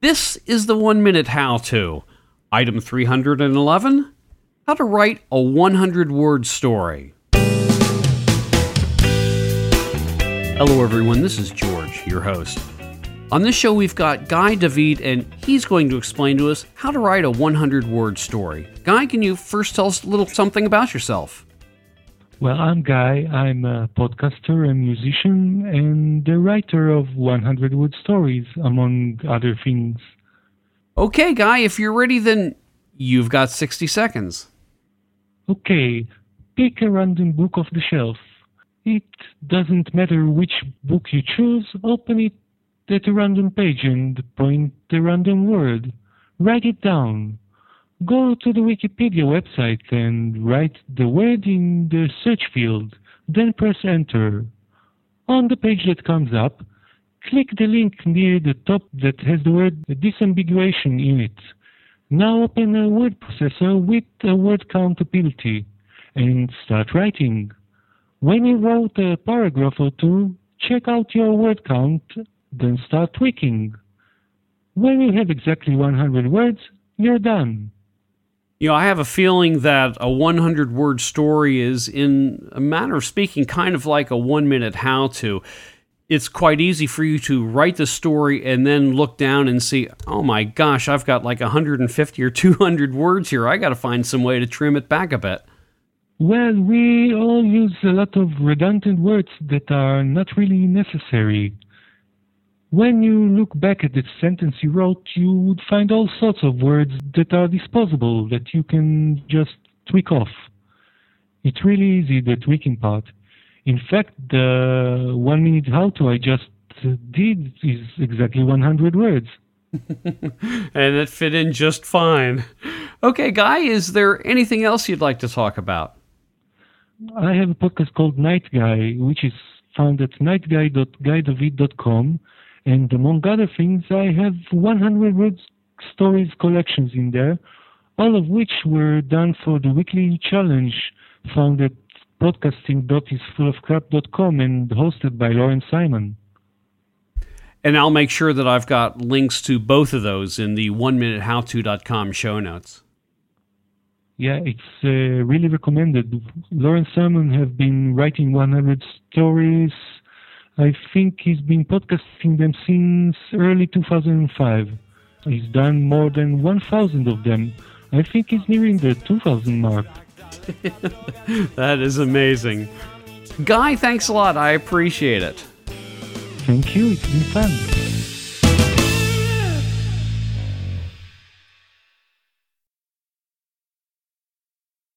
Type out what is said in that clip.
This is the one minute how to. Item 311 How to write a 100 word story. Hello, everyone. This is George, your host. On this show, we've got Guy David, and he's going to explain to us how to write a 100 word story. Guy, can you first tell us a little something about yourself? Well, I'm Guy. I'm a podcaster and musician and the writer of 100 Word Stories, among other things. Okay, Guy, if you're ready, then you've got 60 seconds. Okay, pick a random book off the shelf. It doesn't matter which book you choose, open it at a random page and point the random word. Write it down. Go to the Wikipedia website and write the word in the search field, then press enter. On the page that comes up, click the link near the top that has the word disambiguation in it. Now open a word processor with a word count ability and start writing. When you wrote a paragraph or two, check out your word count, then start tweaking. When you have exactly 100 words, you're done. You know, I have a feeling that a 100 word story is, in a manner of speaking, kind of like a one minute how to. It's quite easy for you to write the story and then look down and see, oh my gosh, I've got like 150 or 200 words here. I got to find some way to trim it back a bit. Well, we all use a lot of redundant words that are not really necessary. When you look back at the sentence you wrote, you would find all sorts of words that are disposable that you can just tweak off. It's really easy, the tweaking part. In fact, the one minute how to I just did is exactly 100 words. and it fit in just fine. Okay, Guy, is there anything else you'd like to talk about? I have a podcast called Night Guy, which is found at nightguy.guydavid.com and among other things, I have 100 word stories collections in there, all of which were done for the weekly challenge found at podcasting.isfullofcrap.com and hosted by Lauren Simon. And I'll make sure that I've got links to both of those in the one minute how howto.com show notes. Yeah, it's uh, really recommended. Lauren Simon have been writing 100 stories I think he's been podcasting them since early 2005. He's done more than 1,000 of them. I think he's nearing the 2,000 mark. that is amazing. Guy, thanks a lot. I appreciate it. Thank you. It's been fun.